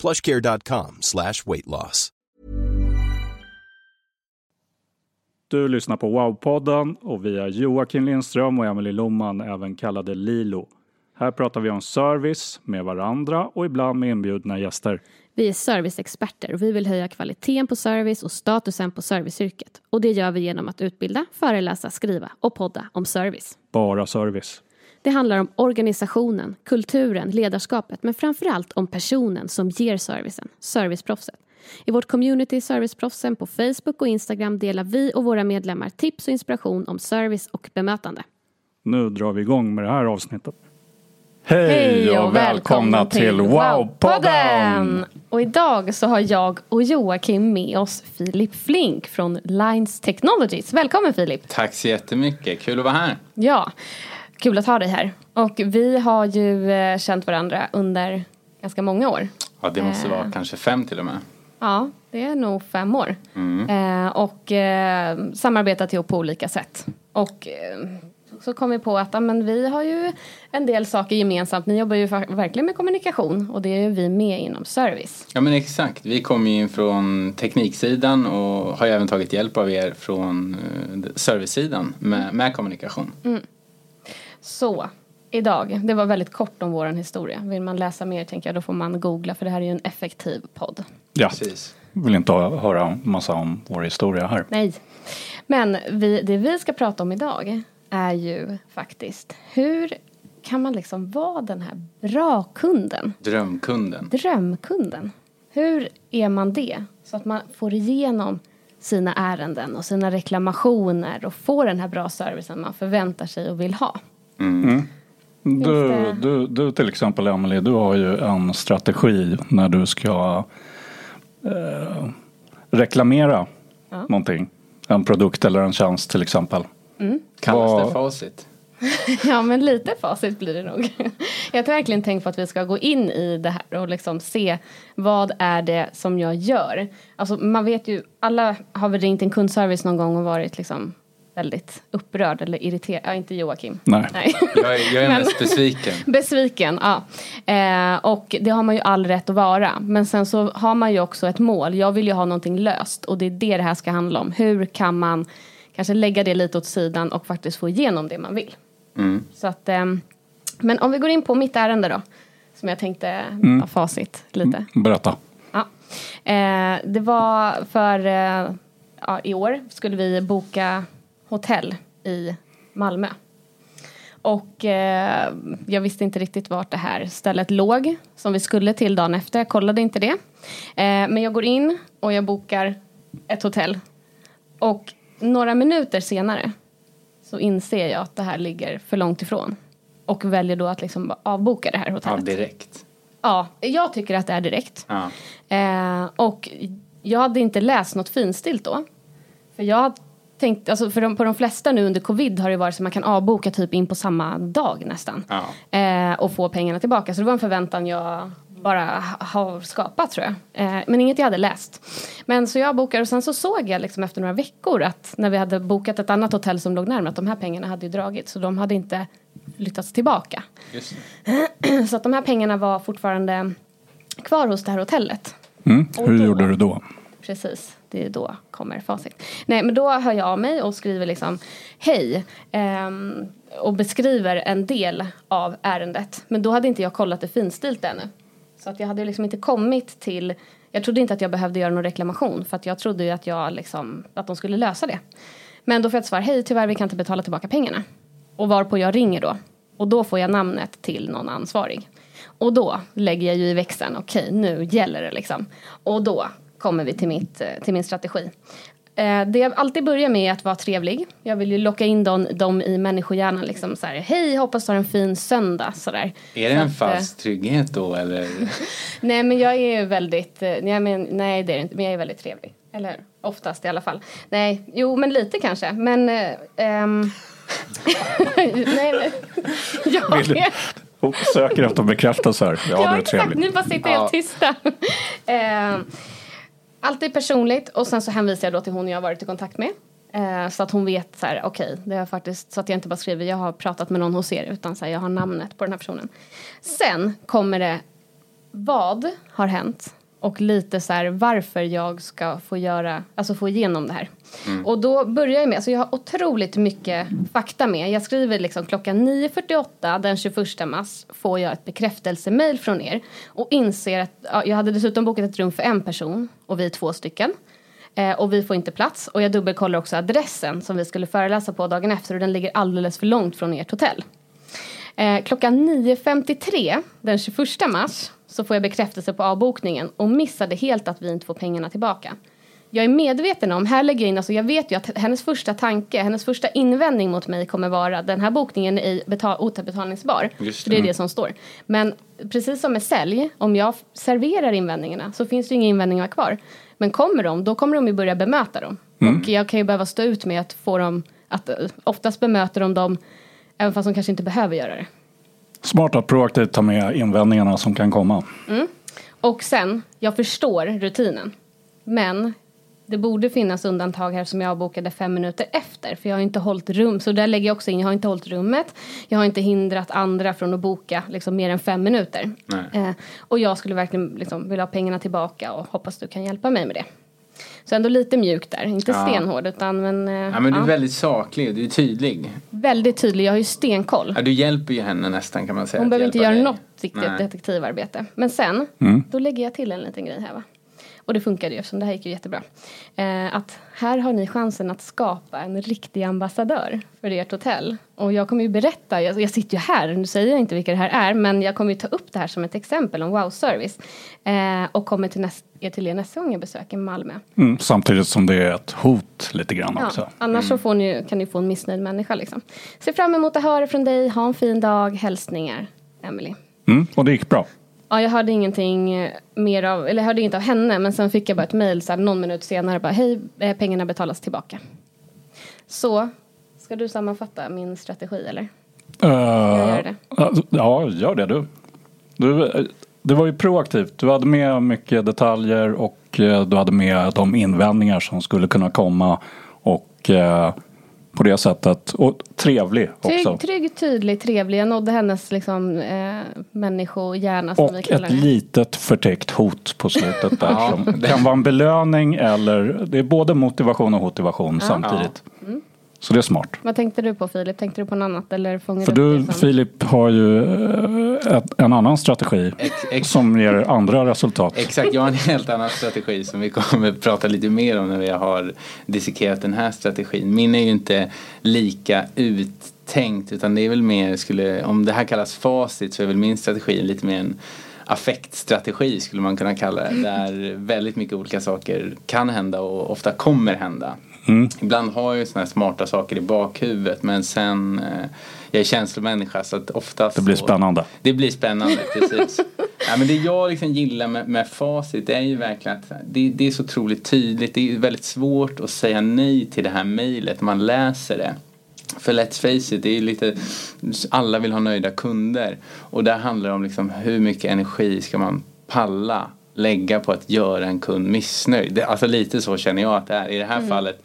plushcare.com slash weight loss. Du lyssnar på Wow-podden och vi är Joakim Lindström och Emelie Lomman, även kallade Lilo. Här pratar vi om service med varandra och ibland med inbjudna gäster. Vi är serviceexperter och vi vill höja kvaliteten på service och statusen på serviceyrket. Och det gör vi genom att utbilda, föreläsa, skriva och podda om service. Bara service. Det handlar om organisationen, kulturen, ledarskapet men framförallt om personen som ger servicen, serviceproffset. I vårt community Serviceproffsen på Facebook och Instagram delar vi och våra medlemmar tips och inspiration om service och bemötande. Nu drar vi igång med det här avsnittet. Hej och välkomna till Wow-podden! Och idag så har jag och Joakim med oss Filip Flink från Lines Technologies. Välkommen Filip! Tack så jättemycket, kul att vara här. Ja, kul att ha dig här. Och vi har ju eh, känt varandra under ganska många år. Ja, det måste vara Eh. kanske fem till och med. Ja, det är nog fem år. Eh, och eh, samarbetat ihop på olika sätt. Och eh, så kom vi på att ja, men vi har ju en del saker gemensamt. Ni jobbar ju verkligen med kommunikation och det är ju vi med inom service. Ja men exakt, vi kommer ju in från tekniksidan och har ju även tagit hjälp av er från eh, servicesidan med, med kommunikation. Så, idag, det var väldigt kort om våran historia. Vill man läsa mer tänker jag då får man googla för det här är ju en effektiv podd. Ja, Precis. vill inte höra massa om vår historia här. Nej. Men vi, det vi ska prata om idag är ju faktiskt hur kan man liksom vara den här bra kunden? Drömkunden. Drömkunden. Hur är man det? Så att man får igenom sina ärenden och sina reklamationer och får den här bra servicen man förväntar sig och vill ha. Du, det- du, du till exempel Emelie, du har ju en strategi när du ska eh, reklamera någonting. En produkt eller en tjänst till exempel. Kallas Vad- det facit? Ja, men lite facit blir det nog. Jag har verkligen tänkt på att vi ska gå in i det här och liksom se vad är det som jag gör. Alltså man vet ju, alla har väl ringt en kundservice någon gång och varit liksom väldigt upprörd eller irriterad. Ja, inte Joakim. Nej. Nej. Jag är, jag är Men- mest besviken. Besviken, ja. Eh, och det har man ju all rätt att vara. Men sen så har man ju också ett mål. Jag vill ju ha någonting löst och det är det det här ska handla om. Hur kan man kanske lägga det lite åt sidan och faktiskt få igenom det man vill. Så att, ehm, men om vi går in på mitt ärende då. Som jag tänkte ha facit lite. Berätta. Ja. Eh, det var för eh, ja, i år skulle vi boka hotell i Malmö. Och eh, jag visste inte riktigt vart det här stället låg som vi skulle till dagen efter. Jag kollade inte det. Eh, men jag går in och jag bokar ett hotell. Och några minuter senare så inser jag att det här ligger för långt ifrån. Och väljer då att liksom avboka det här Ja, hotellet. direkt. Ja, jag tycker att det är direkt. Ja. Eh, och jag hade inte läst något finstilt då. För jag hade tänkt, alltså för de, på de flesta nu under covid har det varit så man kan avboka typ in på samma dag nästan. Ja. Eh, och få pengarna tillbaka. Så det var en förväntan jag bara ha- har skapat tror jag. Eh, men inget jag hade läst. Men så jag bokade och sen så såg jag liksom efter några veckor att när vi hade bokat ett annat hotell som låg närmare att de här pengarna hade ju dragit. Så de hade inte flyttats tillbaka. Så att de här pengarna var fortfarande kvar hos det här hotellet. Mm. Hur då- gjorde du då? Precis, det är då kommer facit. Nej, men då hör jag av mig och skriver liksom hej ehm, och beskriver en del av ärendet. Men då hade inte jag kollat det finstilt ännu. Så att jag hade liksom inte kommit till, jag trodde inte att jag behövde göra någon reklamation för att jag trodde ju att jag liksom, att de skulle lösa det. Men då får jag ett svar, hej tyvärr vi kan inte betala tillbaka pengarna. Och varpå jag ringer då. Och då får jag namnet till någon ansvarig. Och då lägger jag ju i växeln, okej okay, nu gäller det liksom. Och då kommer vi till, mitt, eh, till min strategi. Eh, det jag alltid börjar med är att vara trevlig. Jag vill ju locka in dem, dem i människohjärnan. Liksom så här, Hej, hoppas du har en fin söndag. Så där. Är det så en att, eh, falsk trygghet då eller? nej men jag är ju väldigt, nej, men, nej det är det inte, men jag är väldigt trevlig. Eller oftast i alla fall. Nej, jo men lite kanske. Men ähm, nej, men jag är... Hon söker efter bekräftelse här. Ja, ja du är trevlig. Nu bara sitter jag ja. tysta uh, alltid personligt och sen så hänvisar jag då till hon jag har varit i kontakt med. Eh, så att hon vet så här, okej, okay, det har faktiskt så att jag inte bara skriver jag har pratat med någon hos er utan så här, jag har namnet på den här personen. Sen kommer det vad har hänt och lite så här varför jag ska få göra, alltså få igenom det här. Mm. Och då börjar jag med, alltså jag har otroligt mycket fakta med. Jag skriver liksom klockan 9.48 den 21 mars får jag ett bekräftelsemail från er och inser att ja, jag hade dessutom bokat ett rum för en person och vi är två stycken. Eh, och vi får inte plats och jag dubbelkollar också adressen som vi skulle föreläsa på dagen efter och den ligger alldeles för långt från ert hotell. Eh, klockan 9.53 den 21 mars så får jag bekräftelse på avbokningen och missade helt att vi inte får pengarna tillbaka. Jag är medveten om, här lägger jag in, alltså jag vet ju att hennes första tanke, hennes första invändning mot mig kommer vara den här bokningen är betal, återbetalningsbar. Just det. det är det som står. Men precis som med sälj, om jag serverar invändningarna så finns det inga invändningar kvar. Men kommer de, då kommer de ju börja bemöta dem. Mm. Och jag kan ju behöva stå ut med att få dem, att oftast bemöter de dem även fast de kanske inte behöver göra det. Smart att proaktivt ta med invändningarna som kan komma. Mm. Och sen, jag förstår rutinen. Men det borde finnas undantag här som jag bokade fem minuter efter. För jag har inte hållit rum, så där lägger jag också in, jag har inte hållit rummet. Jag har inte hindrat andra från att boka liksom, mer än fem minuter. Eh, och jag skulle verkligen liksom, vilja ha pengarna tillbaka och hoppas du kan hjälpa mig med det. Så ändå lite mjuk där, inte ja. stenhård utan men... Eh, ja men du är väldigt saklig, du är tydlig. Väldigt tydlig, jag har ju stenkoll. Ja, du hjälper ju henne nästan kan man säga. Hon behöver inte göra dig. något riktigt detektivarbete. Men sen, mm. då lägger jag till en liten grej här va. Och det funkade ju eftersom det här gick ju jättebra. Eh, att här har ni chansen att skapa en riktig ambassadör för ert hotell. Och jag kommer ju berätta, jag, jag sitter ju här, nu säger jag inte vilka det här är, men jag kommer ju ta upp det här som ett exempel om wow-service. Eh, och kommer till, näst, till er nästa gång jag besöker Malmö. Mm, samtidigt som det är ett hot lite grann ja, också. Annars mm. så ni, kan ni få en missnöjd människa liksom. Ser fram emot att höra från dig, ha en fin dag, hälsningar, Emily. Mm, och det gick bra. Ja, jag hörde ingenting eh, mer av, eller jag hörde inget av henne men sen fick jag bara ett här, någon minut senare bara hej, eh, pengarna betalas tillbaka. Så, ska du sammanfatta min strategi eller? Uh, det? Ja, gör det du. du. Det var ju proaktivt. Du hade med mycket detaljer och du hade med de invändningar som skulle kunna komma och på det sättet. Och trevlig också. Trygg, trygg tydlig, trevlig. Jag nådde hennes liksom, eh, människohjärna som och vi kallar det. Och ett litet förtäckt hot på slutet där. ja. Som kan vara en belöning eller det är både motivation och motivation ja. samtidigt. Ja. Så det är smart. Vad tänkte du på Filip? Tänkte du på något annat? Eller För du? Filip har ju eh, ett, en annan strategi ex, ex, som ger andra resultat. Exakt, jag har en helt annan strategi som vi kommer att prata lite mer om när vi har dissekerat den här strategin. Min är ju inte lika uttänkt utan det är väl mer, skulle, om det här kallas facit så är väl min strategi lite mer en affektstrategi skulle man kunna kalla det. Där väldigt mycket olika saker kan hända och ofta kommer hända. Mm. Ibland har jag ju sådana här smarta saker i bakhuvudet men sen eh, jag är känslomänniska så att oftast Det blir spännande. det blir spännande, precis. ja, men det jag liksom gillar med, med facit det är ju verkligen att det, det är så otroligt tydligt. Det är väldigt svårt att säga nej till det här mejlet när man läser det. För let's face it, det är lite, alla vill ha nöjda kunder. Och där handlar det om liksom hur mycket energi ska man palla lägga på att göra en kund missnöjd. Alltså lite så känner jag att det är. I det här mm. fallet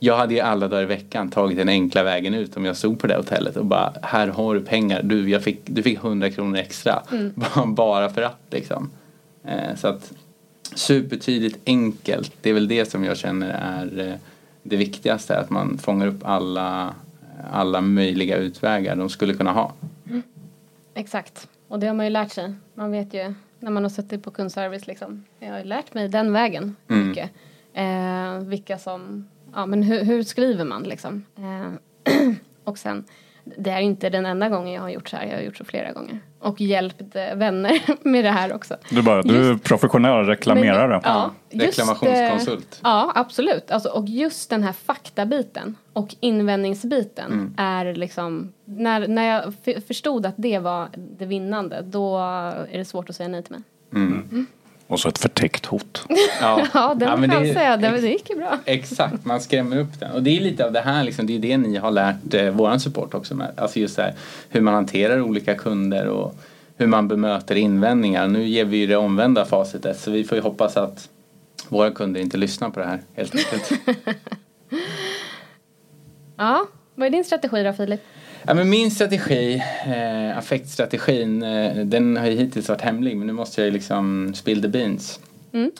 jag hade ju alla dagar i veckan tagit den enkla vägen ut om jag stod på det hotellet och bara här har du pengar, du, jag fick, du fick 100 kronor extra. Mm. bara för att liksom. Eh, så att supertydligt enkelt, det är väl det som jag känner är eh, det viktigaste, att man fångar upp alla, alla möjliga utvägar de skulle kunna ha. Mm. Exakt, och det har man ju lärt sig. Man vet ju när man har suttit på kundservice liksom. Jag har lärt mig den vägen Mm. mycket. Eh, vilka som, ja men hur, hur skriver man liksom. Eh, och sen, det är inte den enda gången jag har gjort så här, jag har gjort så flera gånger. Och hjälpt eh, vänner med det här också. Du, bara, du är professionell reklamerare. Men, ja, just, Reklamationskonsult. eh, Ja, absolut. Alltså, och just den här faktabiten och invändningsbiten Mm. är liksom... När, när jag förstod att det var det vinnande, då är det svårt att säga nej till mig. Och så ett förtäckt hot. Ja, Ja, den Ja, ja, men det, det- jag. Det, det gick ju bra. Exakt, man skrämmer upp den. Och det är lite av det här, liksom, det är det ni har lärt eh, våran support också med. Alltså just det här, hur man hanterar olika kunder och hur man bemöter invändningar. Nu ger vi ju det omvända facitet så vi får ju hoppas att våra kunder inte lyssnar på det här helt enkelt. Ja, vad är din strategi då Filip? Ja, men min strategi, eh, affektstrategin, eh, den har ju hittills varit hemlig men nu måste jag ju liksom spill the beans.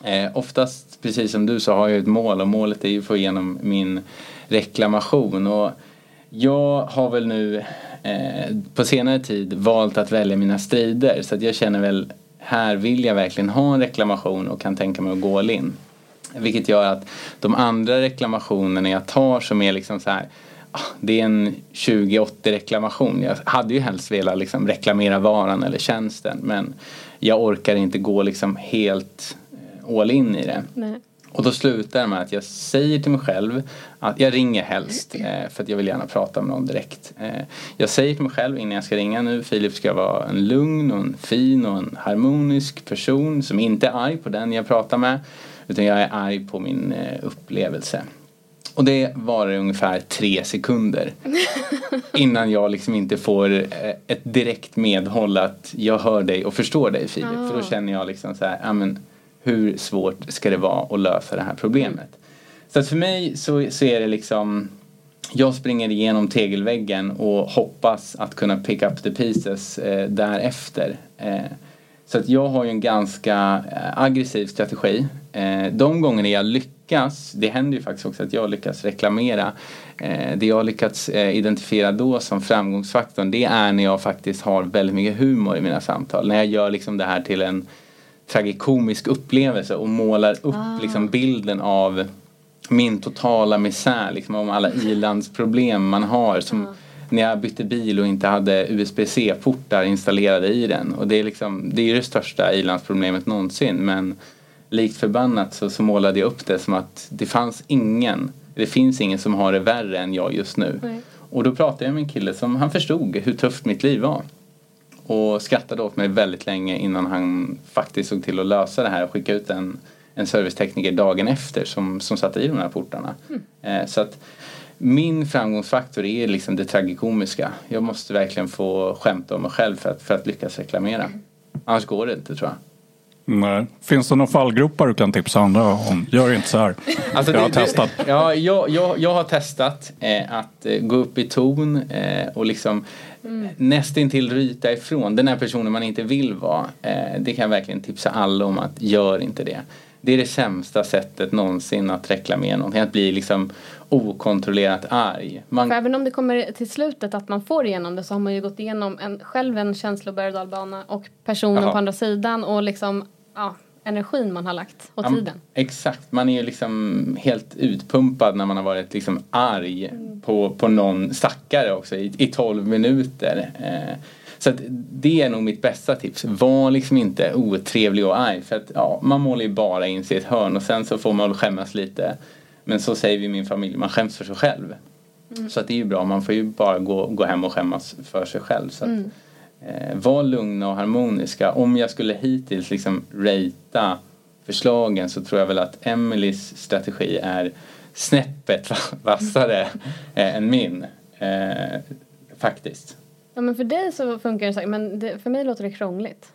Eh, oftast, precis som du sa, har jag ett mål och målet är ju att få igenom min reklamation. Och jag har väl nu eh, på senare tid valt att välja mina strider så att jag känner väl här vill jag verkligen ha en reklamation och kan tänka mig att gå all in. Vilket gör att de andra reklamationerna jag tar som är liksom så här det är en 2080 reklamation. Jag hade ju helst velat liksom reklamera varan eller tjänsten men jag orkar inte gå liksom helt eh, all in i det. Nej. Och då slutar det med att jag säger till mig själv att jag ringer helst eh, för att jag vill gärna prata med någon direkt. Eh, jag säger till mig själv innan jag ska ringa nu Filip ska vara en lugn och en fin och en harmonisk person som inte är arg på den jag pratar med utan jag är arg på min upplevelse. Och det varar ungefär tre sekunder innan jag liksom inte får eh, ett direkt medhåll att jag hör dig och förstår dig Filip. För då känner jag liksom så här, ja men hur svårt ska det vara att lösa det här problemet? Så att för mig så, så är det liksom jag springer igenom tegelväggen och hoppas att kunna pick up the pieces eh, därefter. Eh, så att jag har ju en ganska eh, aggressiv strategi. Eh, de gånger jag lyckas, det händer ju faktiskt också att jag lyckas reklamera. Eh, det jag lyckats eh, identifiera då som framgångsfaktorn det är när jag faktiskt har väldigt mycket humor i mina samtal. När jag gör liksom det här till en tragikomisk upplevelse och målar upp liksom bilden av min totala misär, liksom om alla ilandsproblem man har. Som när jag bytte bil och inte hade USB-C-portar installerade i den. Och det är, liksom, det är det största ilandsproblemet någonsin. Men likt förbannat så, så målade jag upp det som att det fanns ingen, det finns ingen som har det värre än jag just nu. Nej. Och då pratade jag med en kille som han förstod hur tufft mitt liv var. Och skrattade åt mig väldigt länge innan han faktiskt såg till att lösa det här och skicka ut en, en servicetekniker dagen efter som, som satte i de här portarna. Eh, så att min framgångsfaktor är liksom det tragikomiska. Jag måste verkligen få skämta om mig själv för att, för att lyckas reklamera. Annars går det inte tror jag. Nej. Finns det några fallgropar du kan tipsa andra om? Gör inte så här. Alltså, jag har det- testat. Det, ja, jag, jag, jag har testat eh, att eh, gå upp i ton eh, och liksom mm. nästintill ryta ifrån den här personen man inte vill vara. Eh, det kan jag verkligen tipsa alla om att gör inte det. Det är det sämsta sättet någonsin att reklamera någonting. Att bli liksom okontrollerat arg. Man, För även om det kommer till slutet att man får igenom det så har man ju gått igenom en, själv en känsloberg och och personen Jaha. på andra sidan och liksom ja, energin man har lagt och Ja, tiden. Exakt, man är ju liksom helt utpumpad när man har varit liksom arg på, på någon stackare också i, i 12 minuter. Eh, så det är nog mitt bästa tips. Var liksom inte otrevlig och arg för att ja, man målar ju bara in sig i ett hörn och sen så får man väl skämmas lite. Men så säger vi i min familj, man skäms för sig själv. Så att det är ju bra, man får ju bara gå, gå hem och skämmas för sig själv. Så att, eh, var lugna och harmoniska. Om jag skulle hittills liksom ratea förslagen så tror jag väl att Emelies strategi är snäppet va- vassare eh, än min. Eh, faktiskt. Ja men för dig så funkar det säkert men det, för mig låter det krångligt.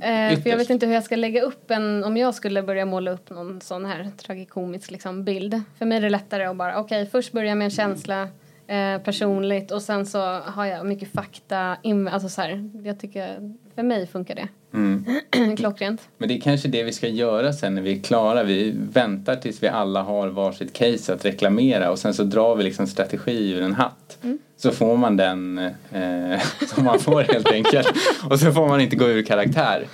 Eh, för jag vet inte hur jag ska lägga upp en, om jag skulle börja måla upp någon sån här tragikomisk liksom, bild. För mig är det lättare att bara, okej först börja med en känsla eh, personligt och sen så har jag mycket fakta, in, alltså så här, jag tycker, för mig funkar det. Mm. Klockrent. Men det är kanske det vi ska göra sen när vi är klara. Vi väntar tills vi alla har varsitt case att reklamera och sen så drar vi liksom strategi ur en hatt. Så får man den eh, som man får helt enkelt. Och så får man inte gå ur karaktär.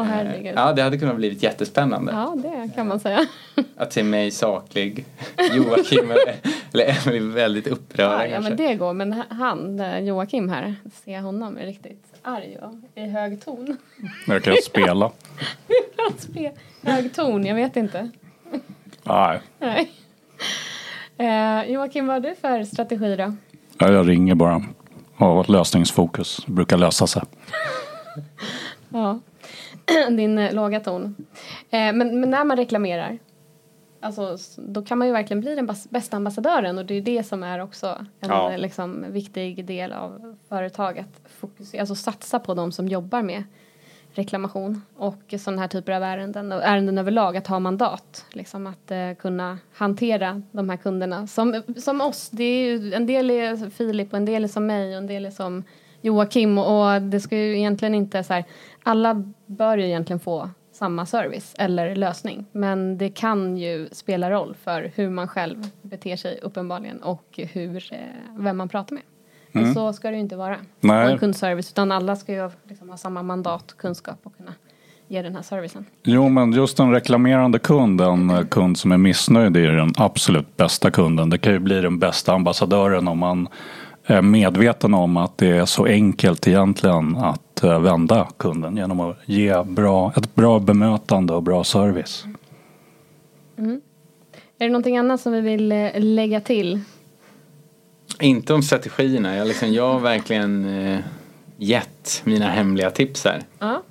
Åh herregud. Ja, det hade kunnat blivit jättespännande. Ja, det kan man säga. Att se mig saklig, Joakim eller, Emily väldigt upprörda Ja, ja, kanske. men det går. Men han, eh, Joakim här, ser honom är riktigt arg och i hög ton. Jag kan spela. Spe- hög ton, jag vet inte. Nej, Nej. Eh, Joakim, vad har du för strategi då? Ja, jag ringer bara. Har lösningsfokus. Brukar lösa sig. Ja. Din eh, låga ton. Eh, men, men när man reklamerar, alltså, då kan man ju verkligen bli den bästa ambassadören och det är det som är också en Ja. eh, liksom, viktig del av företaget. Fokusera, alltså satsa på de som jobbar med reklamation och sådana här typer av ärenden och ärenden överlag att ha mandat. Liksom att eh, kunna hantera de här kunderna som, som oss. Det är ju, en del är Filip och en del är som mig och en del är som Joakim och det ska ju egentligen inte så här, alla bör ju egentligen få samma service eller lösning men det kan ju spela roll för hur man själv beter sig uppenbarligen och hur, eh, vem man pratar med. Och så ska det ju inte vara Nej. på en kundservice utan alla ska ju liksom ha samma mandat, kunskap och kunna ge den här servicen. Jo, men just en reklamerande kund, en kund som är missnöjd, är den absolut bästa kunden. Det kan ju bli den bästa ambassadören om man medveten om att det är så enkelt egentligen att eh, vända kunden genom att ge bra, ett bra bemötande och bra service. Är det någonting annat som vi vill eh, lägga till? Inte om strategierna. Jag, liksom, jag har verkligen eh, gett mina hemliga tips här. Ja.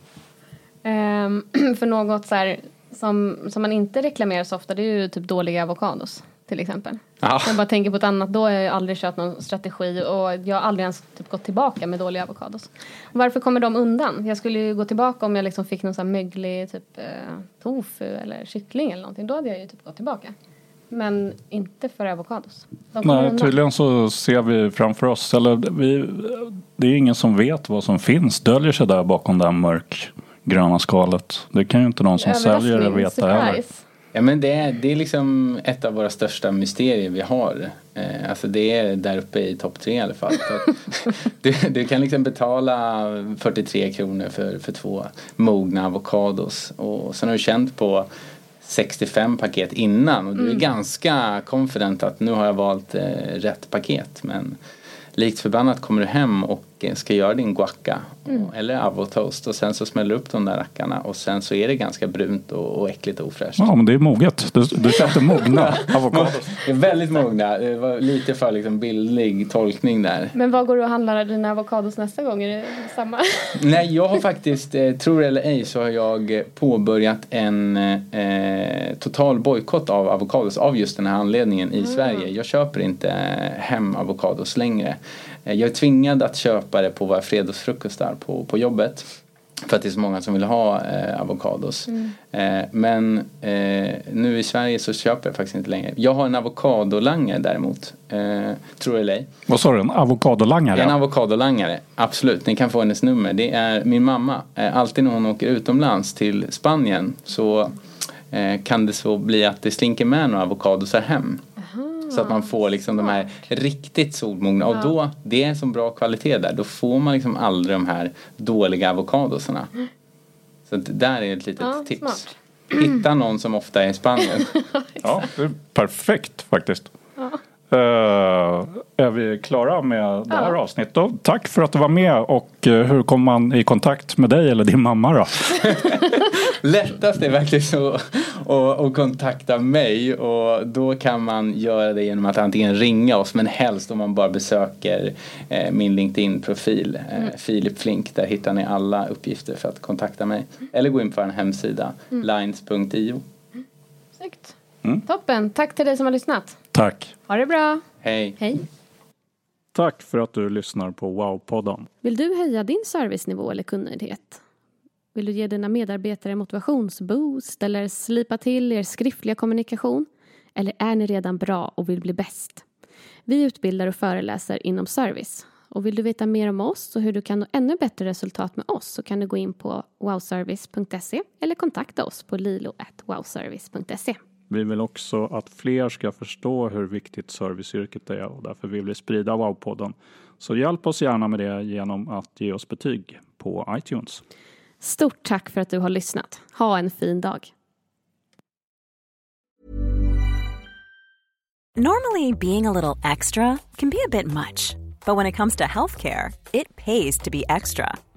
Ehm, för något så här, som, som man inte reklamerar så ofta det är ju typ dåliga avokados till exempel. Ja. Jag bara tänker på ett annat, då har jag aldrig kört någon strategi och jag har aldrig ens typ gått tillbaka med dåliga avokados. Varför kommer de undan? Jag skulle ju gå tillbaka om jag liksom fick någon sån här möglig typ eh, tofu eller kyckling eller någonting. Då hade jag ju typ gått tillbaka. Men inte för avokados. Nej, undan. tydligen så ser vi framför oss, eller vi, det är ingen som vet vad som finns, döljer sig där bakom det här mörkgröna skalet. Det kan ju inte någon som säljer det veta heller. Ja, men det, är, det är liksom ett av våra största mysterier vi har. Eh, alltså det är där uppe i topp tre i alla fall. Du, du kan liksom betala 43 kronor för, för två mogna avokados. Och sen har du känt på 65 paket innan och du är ganska confident att nu har jag valt eh, rätt paket. Men likt förbannat kommer du hem och ska göra din guacca och, eller avotoast och sen så smäller du upp de där rackarna och sen så är det ganska brunt och, och äckligt och ofräscht. Ja, men det är moget. Du, du köpte mogna avokados. Det är väldigt mogna. Det var lite för liksom bildlig tolkning där. Men vad går du och handlar dina avokados nästa gång? Är det samma? Nej, jag har faktiskt, eh, tror eller ej, så har jag påbörjat en eh, total bojkott av avokados av just den här anledningen i Sverige. Jag köper inte hem avokados längre. Eh, jag är tvingad att köpa det på våra fredagsfrukostar på, på jobbet. För att det är så många som vill ha eh, avokados. Eh, men eh, nu i Sverige så köper jag faktiskt inte längre. Jag har en avokadolangare däremot. Eh, tror det eller ej. Vad sa du? En avokadolangare? En avokadolangare, absolut. Ni kan få hennes nummer. Det är min mamma. Eh, Alltid när hon åker utomlands till Spanien så eh, kan det så bli att det slinker med några avokadosar hem. Så att man får liksom de här riktigt solmogna. Och då, det är så bra kvalitet där. Då får man liksom aldrig de här dåliga avokadosarna. Så att där är ett litet Ja, tips. smart. Hitta någon som ofta är i Spanien. Ja, det är perfekt faktiskt. Eh, är vi klara med det här Ja. avsnittet? Då, tack för att du var med och eh, hur kommer man i kontakt med dig eller din mamma då? Lättast är verkligen så att, att kontakta mig och då kan man göra det genom att antingen ringa oss men helst om man bara besöker eh, min LinkedIn-profil eh, Filip Flink. Där hittar ni alla uppgifter för att kontakta mig. Eller gå in på en hemsida lines.io. Snyggt. Mm. Toppen. Tack till dig som har lyssnat. Tack. Ha det bra. Hej! Hej. Tack för att du lyssnar på Wow-podden. Vill du höja din servicenivå eller kundnöjdhet? Vill du ge dina medarbetare motivationsboost eller slipa till er skriftliga kommunikation? Eller är ni redan bra och vill bli bäst? Vi utbildar och föreläser inom service. Och vill du veta mer om oss och hur du kan nå ännu bättre resultat med oss så kan du gå in på wowservice.se eller kontakta oss på lilo.wowservice.se. Vi vill också att fler ska förstå hur viktigt serviceyrket är och därför vill vi sprida Wow-podden. Så hjälp oss gärna med det genom att ge oss betyg på iTunes. Stort tack för att du har lyssnat. Ha en fin dag. Normally being a little extra can be a bit much. But when it comes to healthcare, it pays to be extra.